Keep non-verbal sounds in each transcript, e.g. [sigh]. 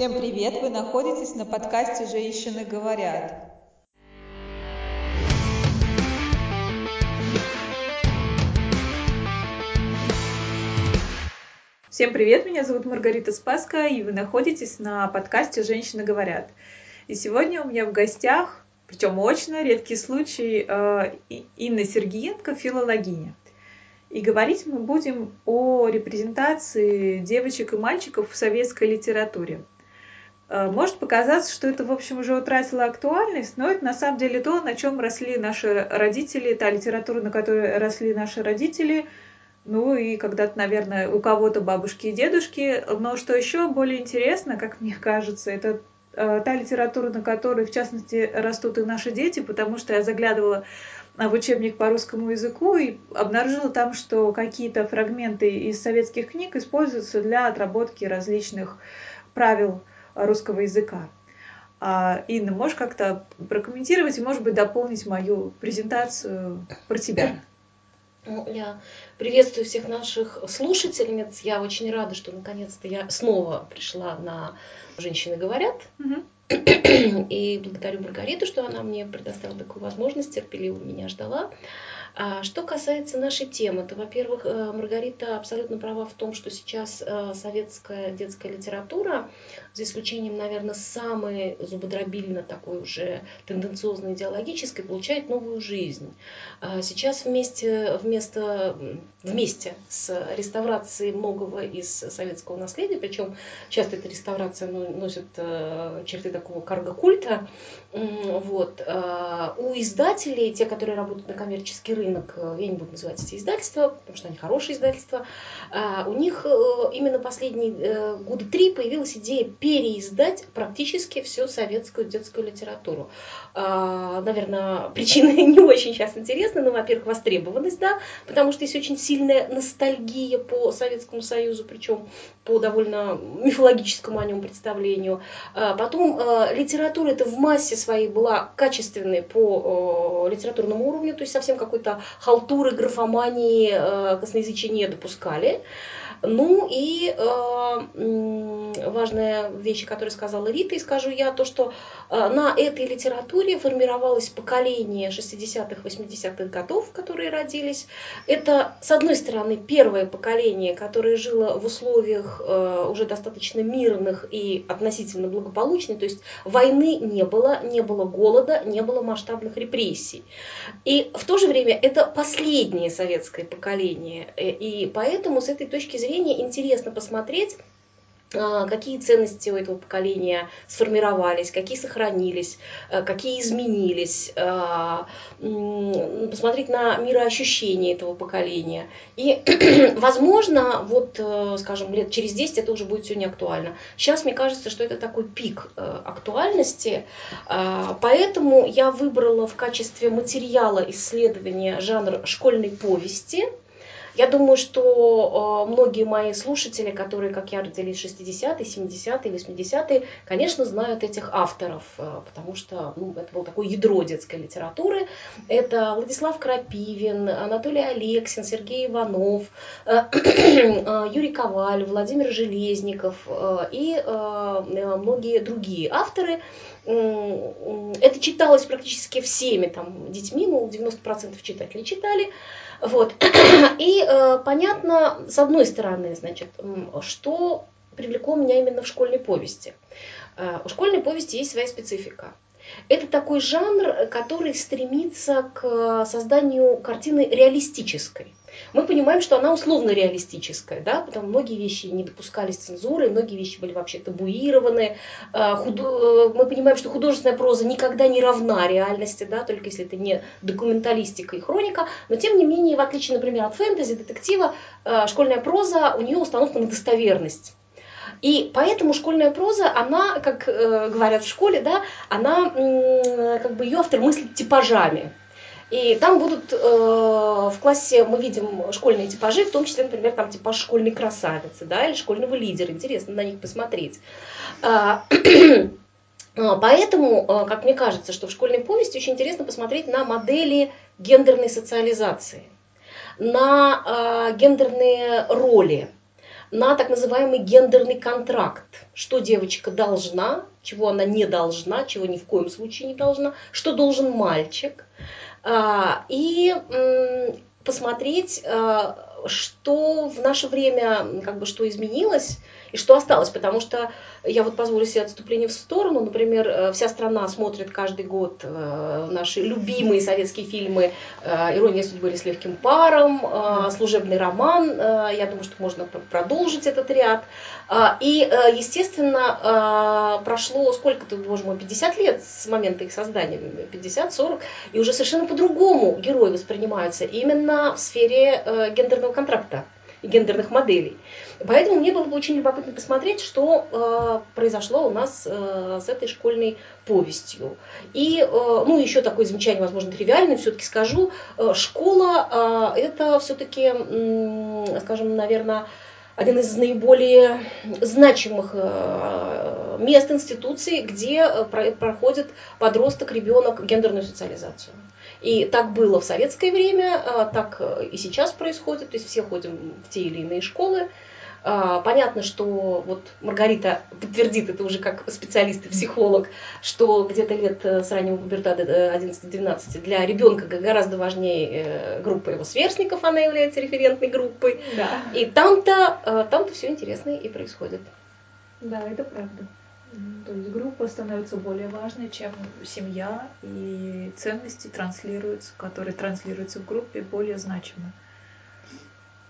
Всем привет! Вы находитесь на подкасте «Женщины говорят». Всем привет! Меня зовут Маргарита Спаска, и вы находитесь на подкасте «Женщины говорят». И сегодня у меня в гостях, причем очно, редкий случай, э, Инна Сергиенко, филологиня. И говорить мы будем о репрезентации девочек и мальчиков в советской литературе. Э, может показаться, что это, в общем, уже утратило актуальность, но это на самом деле то, на чем росли наши родители, та литература, на которой росли наши родители, ну и когда-то, наверное, у кого-то бабушки и дедушки. Но что еще более интересно, как мне кажется, это э, та литература, на которой, в частности, растут и наши дети, потому что я заглядывала в учебник по русскому языку и обнаружила там, что какие-то фрагменты из советских книг используются для отработки различных правил русского языка. А, Инна, можешь как-то прокомментировать и, может быть, дополнить мою презентацию про тебя? Ну, я приветствую всех наших слушательниц. Я очень рада, что наконец-то я снова пришла на «Женщины говорят». Угу. И благодарю Маргариту, что она мне предоставила такую возможность, терпеливо меня ждала. А что касается нашей темы, то, во-первых, э, Маргарита абсолютно права в том, что сейчас э, советская детская литература, за исключением, наверное, самой зубодробильно такой уже тенденциозно идеологической, получает новую жизнь. А сейчас вместе, вместо, вместе с реставрацией многого из советского наследия, причем часто эта реставрация носит э, черты такого карго-культа, вот, у издателей, те, которые работают на коммерческий рынок, э, я не буду называть эти издательства, потому что они хорошие издательства, а, у них э, именно последние э, года три появилась идея переиздать практически всю советскую детскую литературу. А, наверное, причины [laughs] не очень сейчас интересны, но, во-первых, востребованность, да, потому что есть очень сильная ностальгия по Советскому Союзу, причем по довольно мифологическому о нем представлению. А, потом литература это в массе своей была качественной по литературному уровню, то есть совсем какой-то какой-то халтуры, графомании э, косноязычия не допускали. Ну и важная вещь, которую сказала Рита, и скажу я, то, что э, на этой литературе формировалось поколение 60-х, 80-х годов, которые родились. Это, с одной стороны, первое поколение, которое жило в условиях э, уже достаточно мирных и относительно благополучных, то есть войны не было, не было голода, не было масштабных репрессий. И в то же время это последнее советское поколение, э, и поэтому с этой точки зрения интересно посмотреть, какие ценности у этого поколения сформировались, какие сохранились, а, какие изменились, а, посмотреть на мироощущение этого поколения. И, [clears throat] возможно, вот, э, скажем, лет через 10 это уже будет не актуально. Сейчас мне кажется, что это такой пик э, актуальности, поэтому я выбрала в качестве материала исследования жанр школьной повести – я думаю, что э, многие мои слушатели, которые, как я, родились в 60-е, 70-е, 80-е, конечно, знают этих авторов, э, потому что ну, это было такое ядро детской литературы. Это Владислав Крапивин, Анатолий Алексин, Сергей Иванов, э, [clears throat] Юрий Коваль, Владимир Железников и многие другие авторы. Это читалось практически всеми там, детьми, ну, 90% читателей читали. Вот. [clears throat] И э, понятно, с одной стороны, значит, что привлекло меня именно в школьной повести. Э, у школьной повести есть своя специфика. Это такой жанр, который стремится к созданию картины реалистической мы понимаем, что она условно реалистическая, да, потому многие вещи не допускались цензуры, многие вещи были вообще табуированы. А, худо... Мы понимаем, что художественная проза никогда не равна реальности, да, только если это не документалистика и хроника, но тем не менее, в отличие, например, от фэнтези, детектива, а, школьная проза, у нее установка на достоверность. И поэтому школьная проза, она, как э, говорят в школе, да, она, э, как бы ее автор мыслит типажами. И там будут э, в классе, мы видим школьные типажи, в том числе, например, там типаж школьной красавицы, да, или школьного лидера. Интересно на них посмотреть. А, [clears throat] а, поэтому, э, как мне кажется, что в школьной повести очень интересно посмотреть на модели гендерной социализации, на гендерные роли, на так называемый гендерный контракт. Что девочка должна, чего она не должна, чего ни в коем случае не должна, что должен мальчик. А, и посмотреть, а, что в наше время, как бы, что изменилось, и что осталось, потому что я вот позволю себе отступление в сторону, например, э, вся страна смотрит каждый год э, наши любимые советские фильмы э, «Ирония судьбы» или «С легким паром», «Служебный роман», я думаю, что можно продолжить этот ряд. И, естественно, прошло сколько-то, боже мой, 50 лет с момента их создания, 50-40, и уже совершенно по-другому герои воспринимаются именно в сфере гендерного контракта и гендерных моделей. Поэтому мне было бы очень любопытно посмотреть, что э, произошло у нас э, с этой школьной повестью. И, э, ну, еще такое замечание, возможно, тривиальное, все-таки скажу, э, школа э, это все-таки, э, скажем, наверное, один из наиболее значимых э, мест институций, где э, проходит подросток, ребенок гендерную социализацию. И так было в советское время, а, так э, и сейчас происходит. То есть все ходим в те или иные школы. А, понятно, что вот Маргарита подтвердит это уже как специалист и психолог, что где-то лет э, с раннего пубертата 11-12 э, для ребенка гораздо важнее группа его сверстников, она является референтной группой. Да. И там-то там все интересно и происходит. Да, это правда. То есть группа становится более важной, чем семья, и ценности транслируются, которые транслируются в группе, более значимы.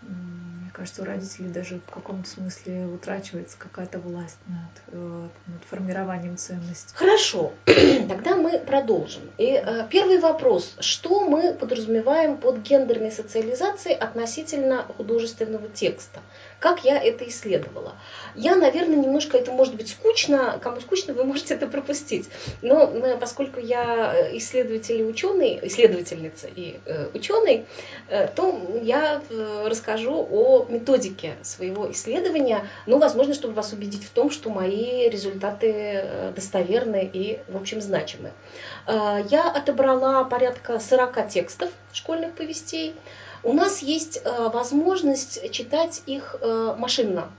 Мне кажется, у родителей даже в каком-то смысле утрачивается какая-то власть над, э, над формированием ценностей. Хорошо, [clears throat] тогда мы продолжим. И э, первый вопрос. Что мы подразумеваем под гендерной социализацией относительно художественного текста? Как я это исследовала? Я, наверное, немножко, это может быть скучно, кому скучно, вы можете это пропустить. Но э, поскольку я э, исследователь и ученый, исследовательница и э, ученый, э, то я э, расскажу о методике своего исследования, ну, возможно, чтобы вас убедить в том, что мои результаты э, достоверны и, в общем, значимы. Я отобрала порядка 40 текстов школьных повестей, у нас есть э, возможность читать их э, машинно.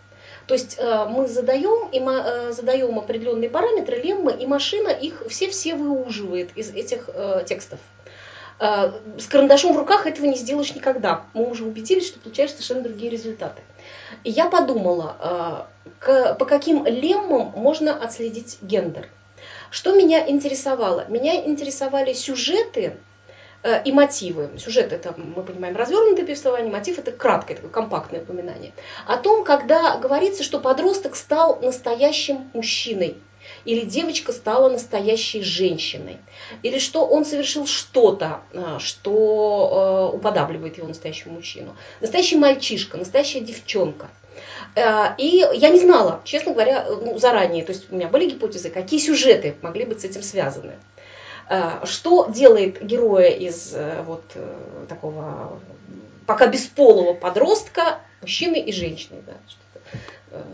То есть э, мы задаем, и задаем определенные параметры, леммы, и машина их все-все выуживает из этих текстов. С карандашом в руках этого не сделаешь никогда. Мы уже убедились, что получаешь совершенно другие результаты. И я подумала, по каким леммам можно отследить гендер. Что меня интересовало? Меня интересовали сюжеты, и мотивы. Сюжет это, мы понимаем, развернутое повествование, мотив это краткое, такое компактное упоминание. О том, когда говорится, что подросток стал настоящим мужчиной, или девочка стала настоящей женщиной, или что он совершил что-то, э, что э, уподабливает его настоящему мужчину. Настоящий мальчишка, настоящая девчонка. И я не знала, честно говоря, ну, заранее, то есть у меня были гипотезы, какие сюжеты могли быть с этим связаны. Э, что делает героя из э, вот э, такого пока бесполого подростка мужчиной и женщиной? Да?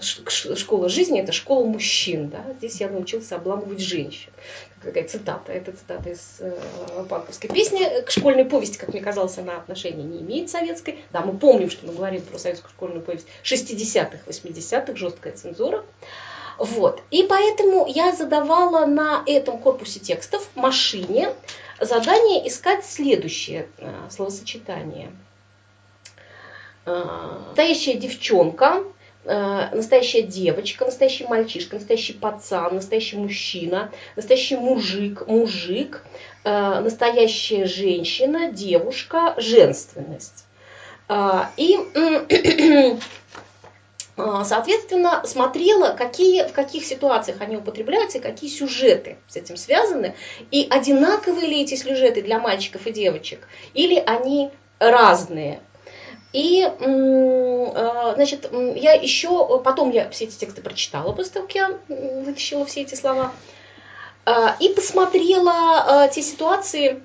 Школа жизни – это школа мужчин. Да? Здесь я научился обламывать женщин. Какая цитата. Это цитата из панковской песни. К школьной повести, как мне казалось, она отношения не имеет советской. Да, мы помним, что мы говорим про советскую школьную повесть 60-х, 80-х, жесткая цензура. Вот. И поэтому я задавала на этом корпусе текстов машине задание искать следующее э, словосочетание. Э, настоящая девчонка, э, настоящая девочка, настоящий мальчишка, настоящий пацан, настоящий мужчина, настоящий мужик, мужик, настоящая женщина, девушка, женственность. И соответственно, смотрела, какие, в каких ситуациях они употребляются и какие сюжеты с этим связаны, и одинаковые ли эти сюжеты для мальчиков и девочек, или они разные. И, а, значит, я еще, потом я все эти тексты прочитала, после того, как я вытащила все эти слова, а, и посмотрела те ситуации,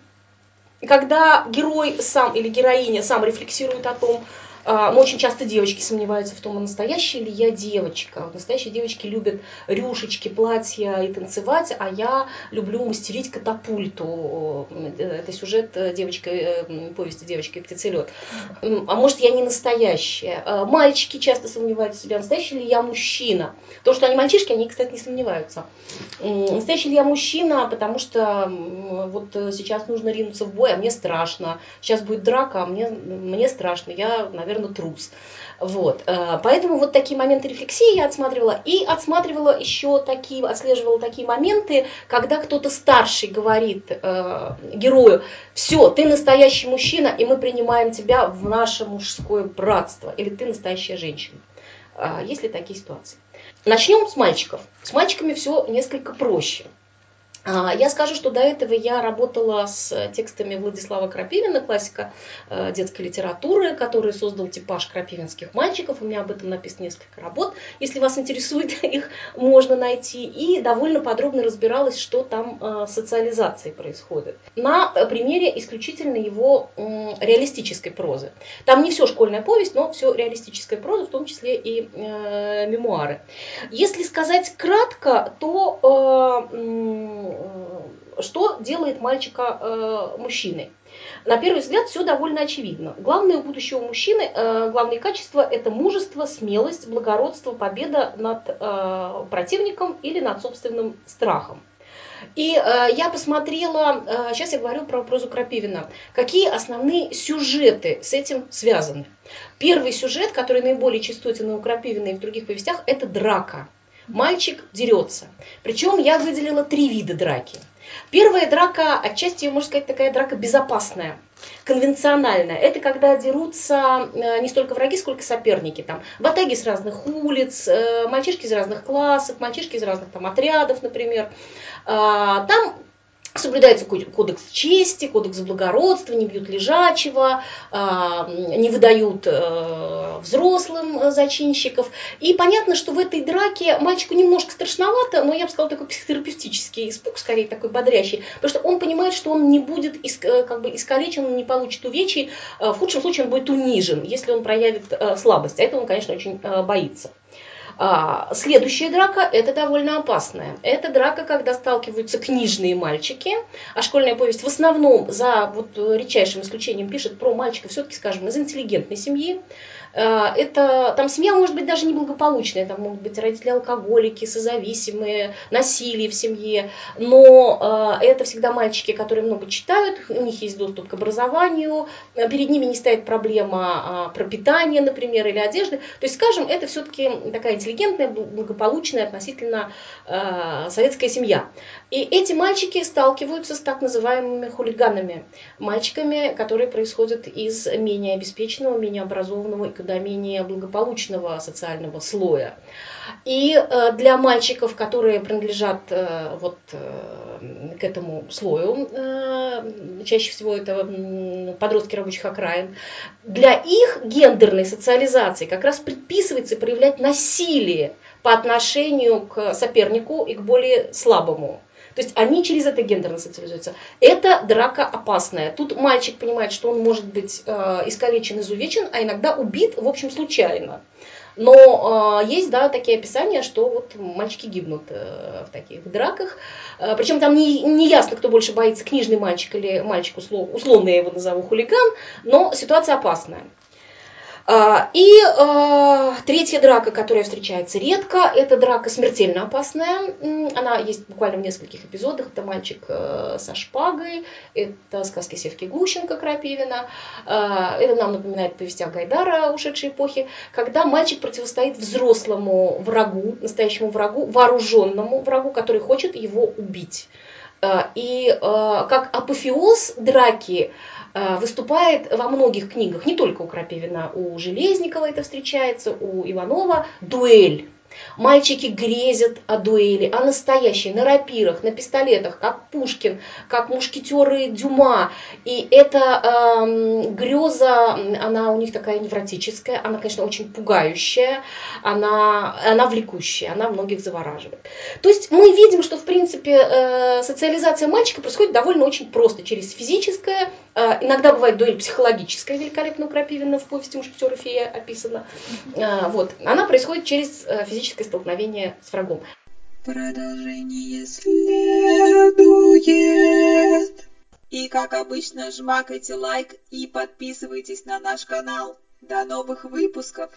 когда герой сам или героиня сам рефлексирует о том, а, но очень часто девочки сомневаются в том, а настоящая ли я девочка. Настоящие девочки любят рюшечки, платья и танцевать, а я люблю мастерить катапульту. Это сюжет девочка, э, повести девочки птицелет. А может, я не настоящая. А, мальчики часто сомневаются в себе, настоящий ли я мужчина. То, что они мальчишки, они, кстати, не сомневаются. Настоящий ли я мужчина, потому что вот сейчас нужно ринуться в бой, а мне страшно. Сейчас будет драка, а мне, мне страшно. Я, наверное, наверное, трус. Вот. Э, поэтому вот такие моменты рефлексии я отсматривала. И отсматривала еще такие, отслеживала такие моменты, когда кто-то старший говорит э, герою, все, ты настоящий мужчина, и мы принимаем тебя в наше мужское братство. Или ты настоящая женщина. Э, есть ли такие ситуации? Начнем с мальчиков. С мальчиками все несколько проще. А, я скажу, что до этого я работала с текстами Владислава Крапивина, классика э, детской литературы, который создал типаж крапивинских мальчиков. У меня об этом написано несколько работ. Если вас интересует, [laughs] их можно найти. И довольно подробно разбиралась, что там э, с социализацией происходит. На примере исключительно его реалистической прозы. Там не все школьная повесть, но все реалистическая проза, в том числе и э, мемуары. Если сказать кратко, то Э, что делает мальчика э, мужчиной. На первый взгляд все довольно очевидно. Главное у будущего мужчины, э, главные качества – это мужество, смелость, благородство, победа над э, противником или над собственным страхом. И э, я посмотрела, э, сейчас я говорю про прозу Крапивина, какие основные сюжеты с этим связаны. Первый сюжет, который наиболее чувствуется у Крапивина и в других повестях, это драка. Мальчик дерется. Причем я выделила три вида драки. Первая драка, отчасти, можно сказать, такая драка безопасная, конвенциональная. Это когда дерутся э, не столько враги, сколько соперники. Там, ватаги с разных улиц, э, мальчишки из разных классов, мальчишки из разных там, отрядов, например. А, там Соблюдается кодекс чести, кодекс благородства, не бьют лежачего, а, не выдают э, взрослым зачинщиков. И понятно, что в этой драке мальчику немножко страшновато, но я бы сказала, такой психотерапевтический испуг, скорее такой бодрящий, потому что он понимает, что он не будет э, как бы искалечен, он не получит увечий, э, в худшем случае он будет унижен, если он проявит слабость. А этого он, конечно, очень боится. А, следующая драка – это довольно опасная. Это драка, когда сталкиваются книжные мальчики, а школьная повесть в основном, за вот редчайшим исключением, пишет про мальчика все-таки, скажем, из интеллигентной семьи, это там семья может быть даже неблагополучная, там могут быть родители алкоголики, созависимые, насилие в семье, но э, это всегда мальчики, которые много читают, у них есть доступ к образованию, э, перед ними не стоит проблема пропитания, например, или одежды. То есть, скажем, это все-таки такая интеллигентная, благополучная относительно советская семья. И эти мальчики сталкиваются с так называемыми хулиганами, мальчиками, которые происходят из менее обеспеченного, менее образованного и куда менее благополучного социального слоя. И э, для мальчиков, которые принадлежат э, вот э, к этому слою, чаще всего это подростки рабочих окраин, для их гендерной социализации как раз предписывается проявлять насилие по отношению к сопернику и к более слабому. То есть они через это гендерно социализуются. Это драка опасная. Тут мальчик понимает, что он может быть э, искалечен, изувечен, а иногда убит, в общем, случайно. Но э, есть, да, такие описания, что вот мальчики гибнут э, в таких драках. Э, причем там не, не ясно, кто больше боится, книжный мальчик или мальчик, услов, условно я его назову хулиган, но ситуация опасная. А, и э, третья драка, которая встречается редко, это драка смертельно опасная. Она есть буквально в нескольких эпизодах. Это мальчик э, со шпагой, это сказки Севки Глущенко Крапивина. Э, это нам напоминает повестях Гайдара ушедшей эпохи, когда мальчик противостоит взрослому врагу, настоящему врагу, вооруженному врагу, который хочет его убить. И как апофеоз драки Э, выступает во многих книгах, не только у Крапивина, у Железникова это встречается, у Иванова, дуэль. Мальчики грезят о дуэли, о настоящей, на рапирах, на пистолетах, как Пушкин, как мушкетеры Дюма. И эта э, греза, она у них такая невротическая, она, конечно, очень пугающая, она, она влекущая, она многих завораживает. То есть мы видим, что, в принципе, э, социализация мальчика происходит довольно очень просто, через физическое, э, иногда бывает дуэль психологическая, великолепно у Крапивина в повести «Мушкетеры фея» описана. Э, вот. Она происходит через э, физическое столкновение с врагом. Продолжение следует. И как обычно, жмакайте лайк и подписывайтесь на наш канал. До новых выпусков!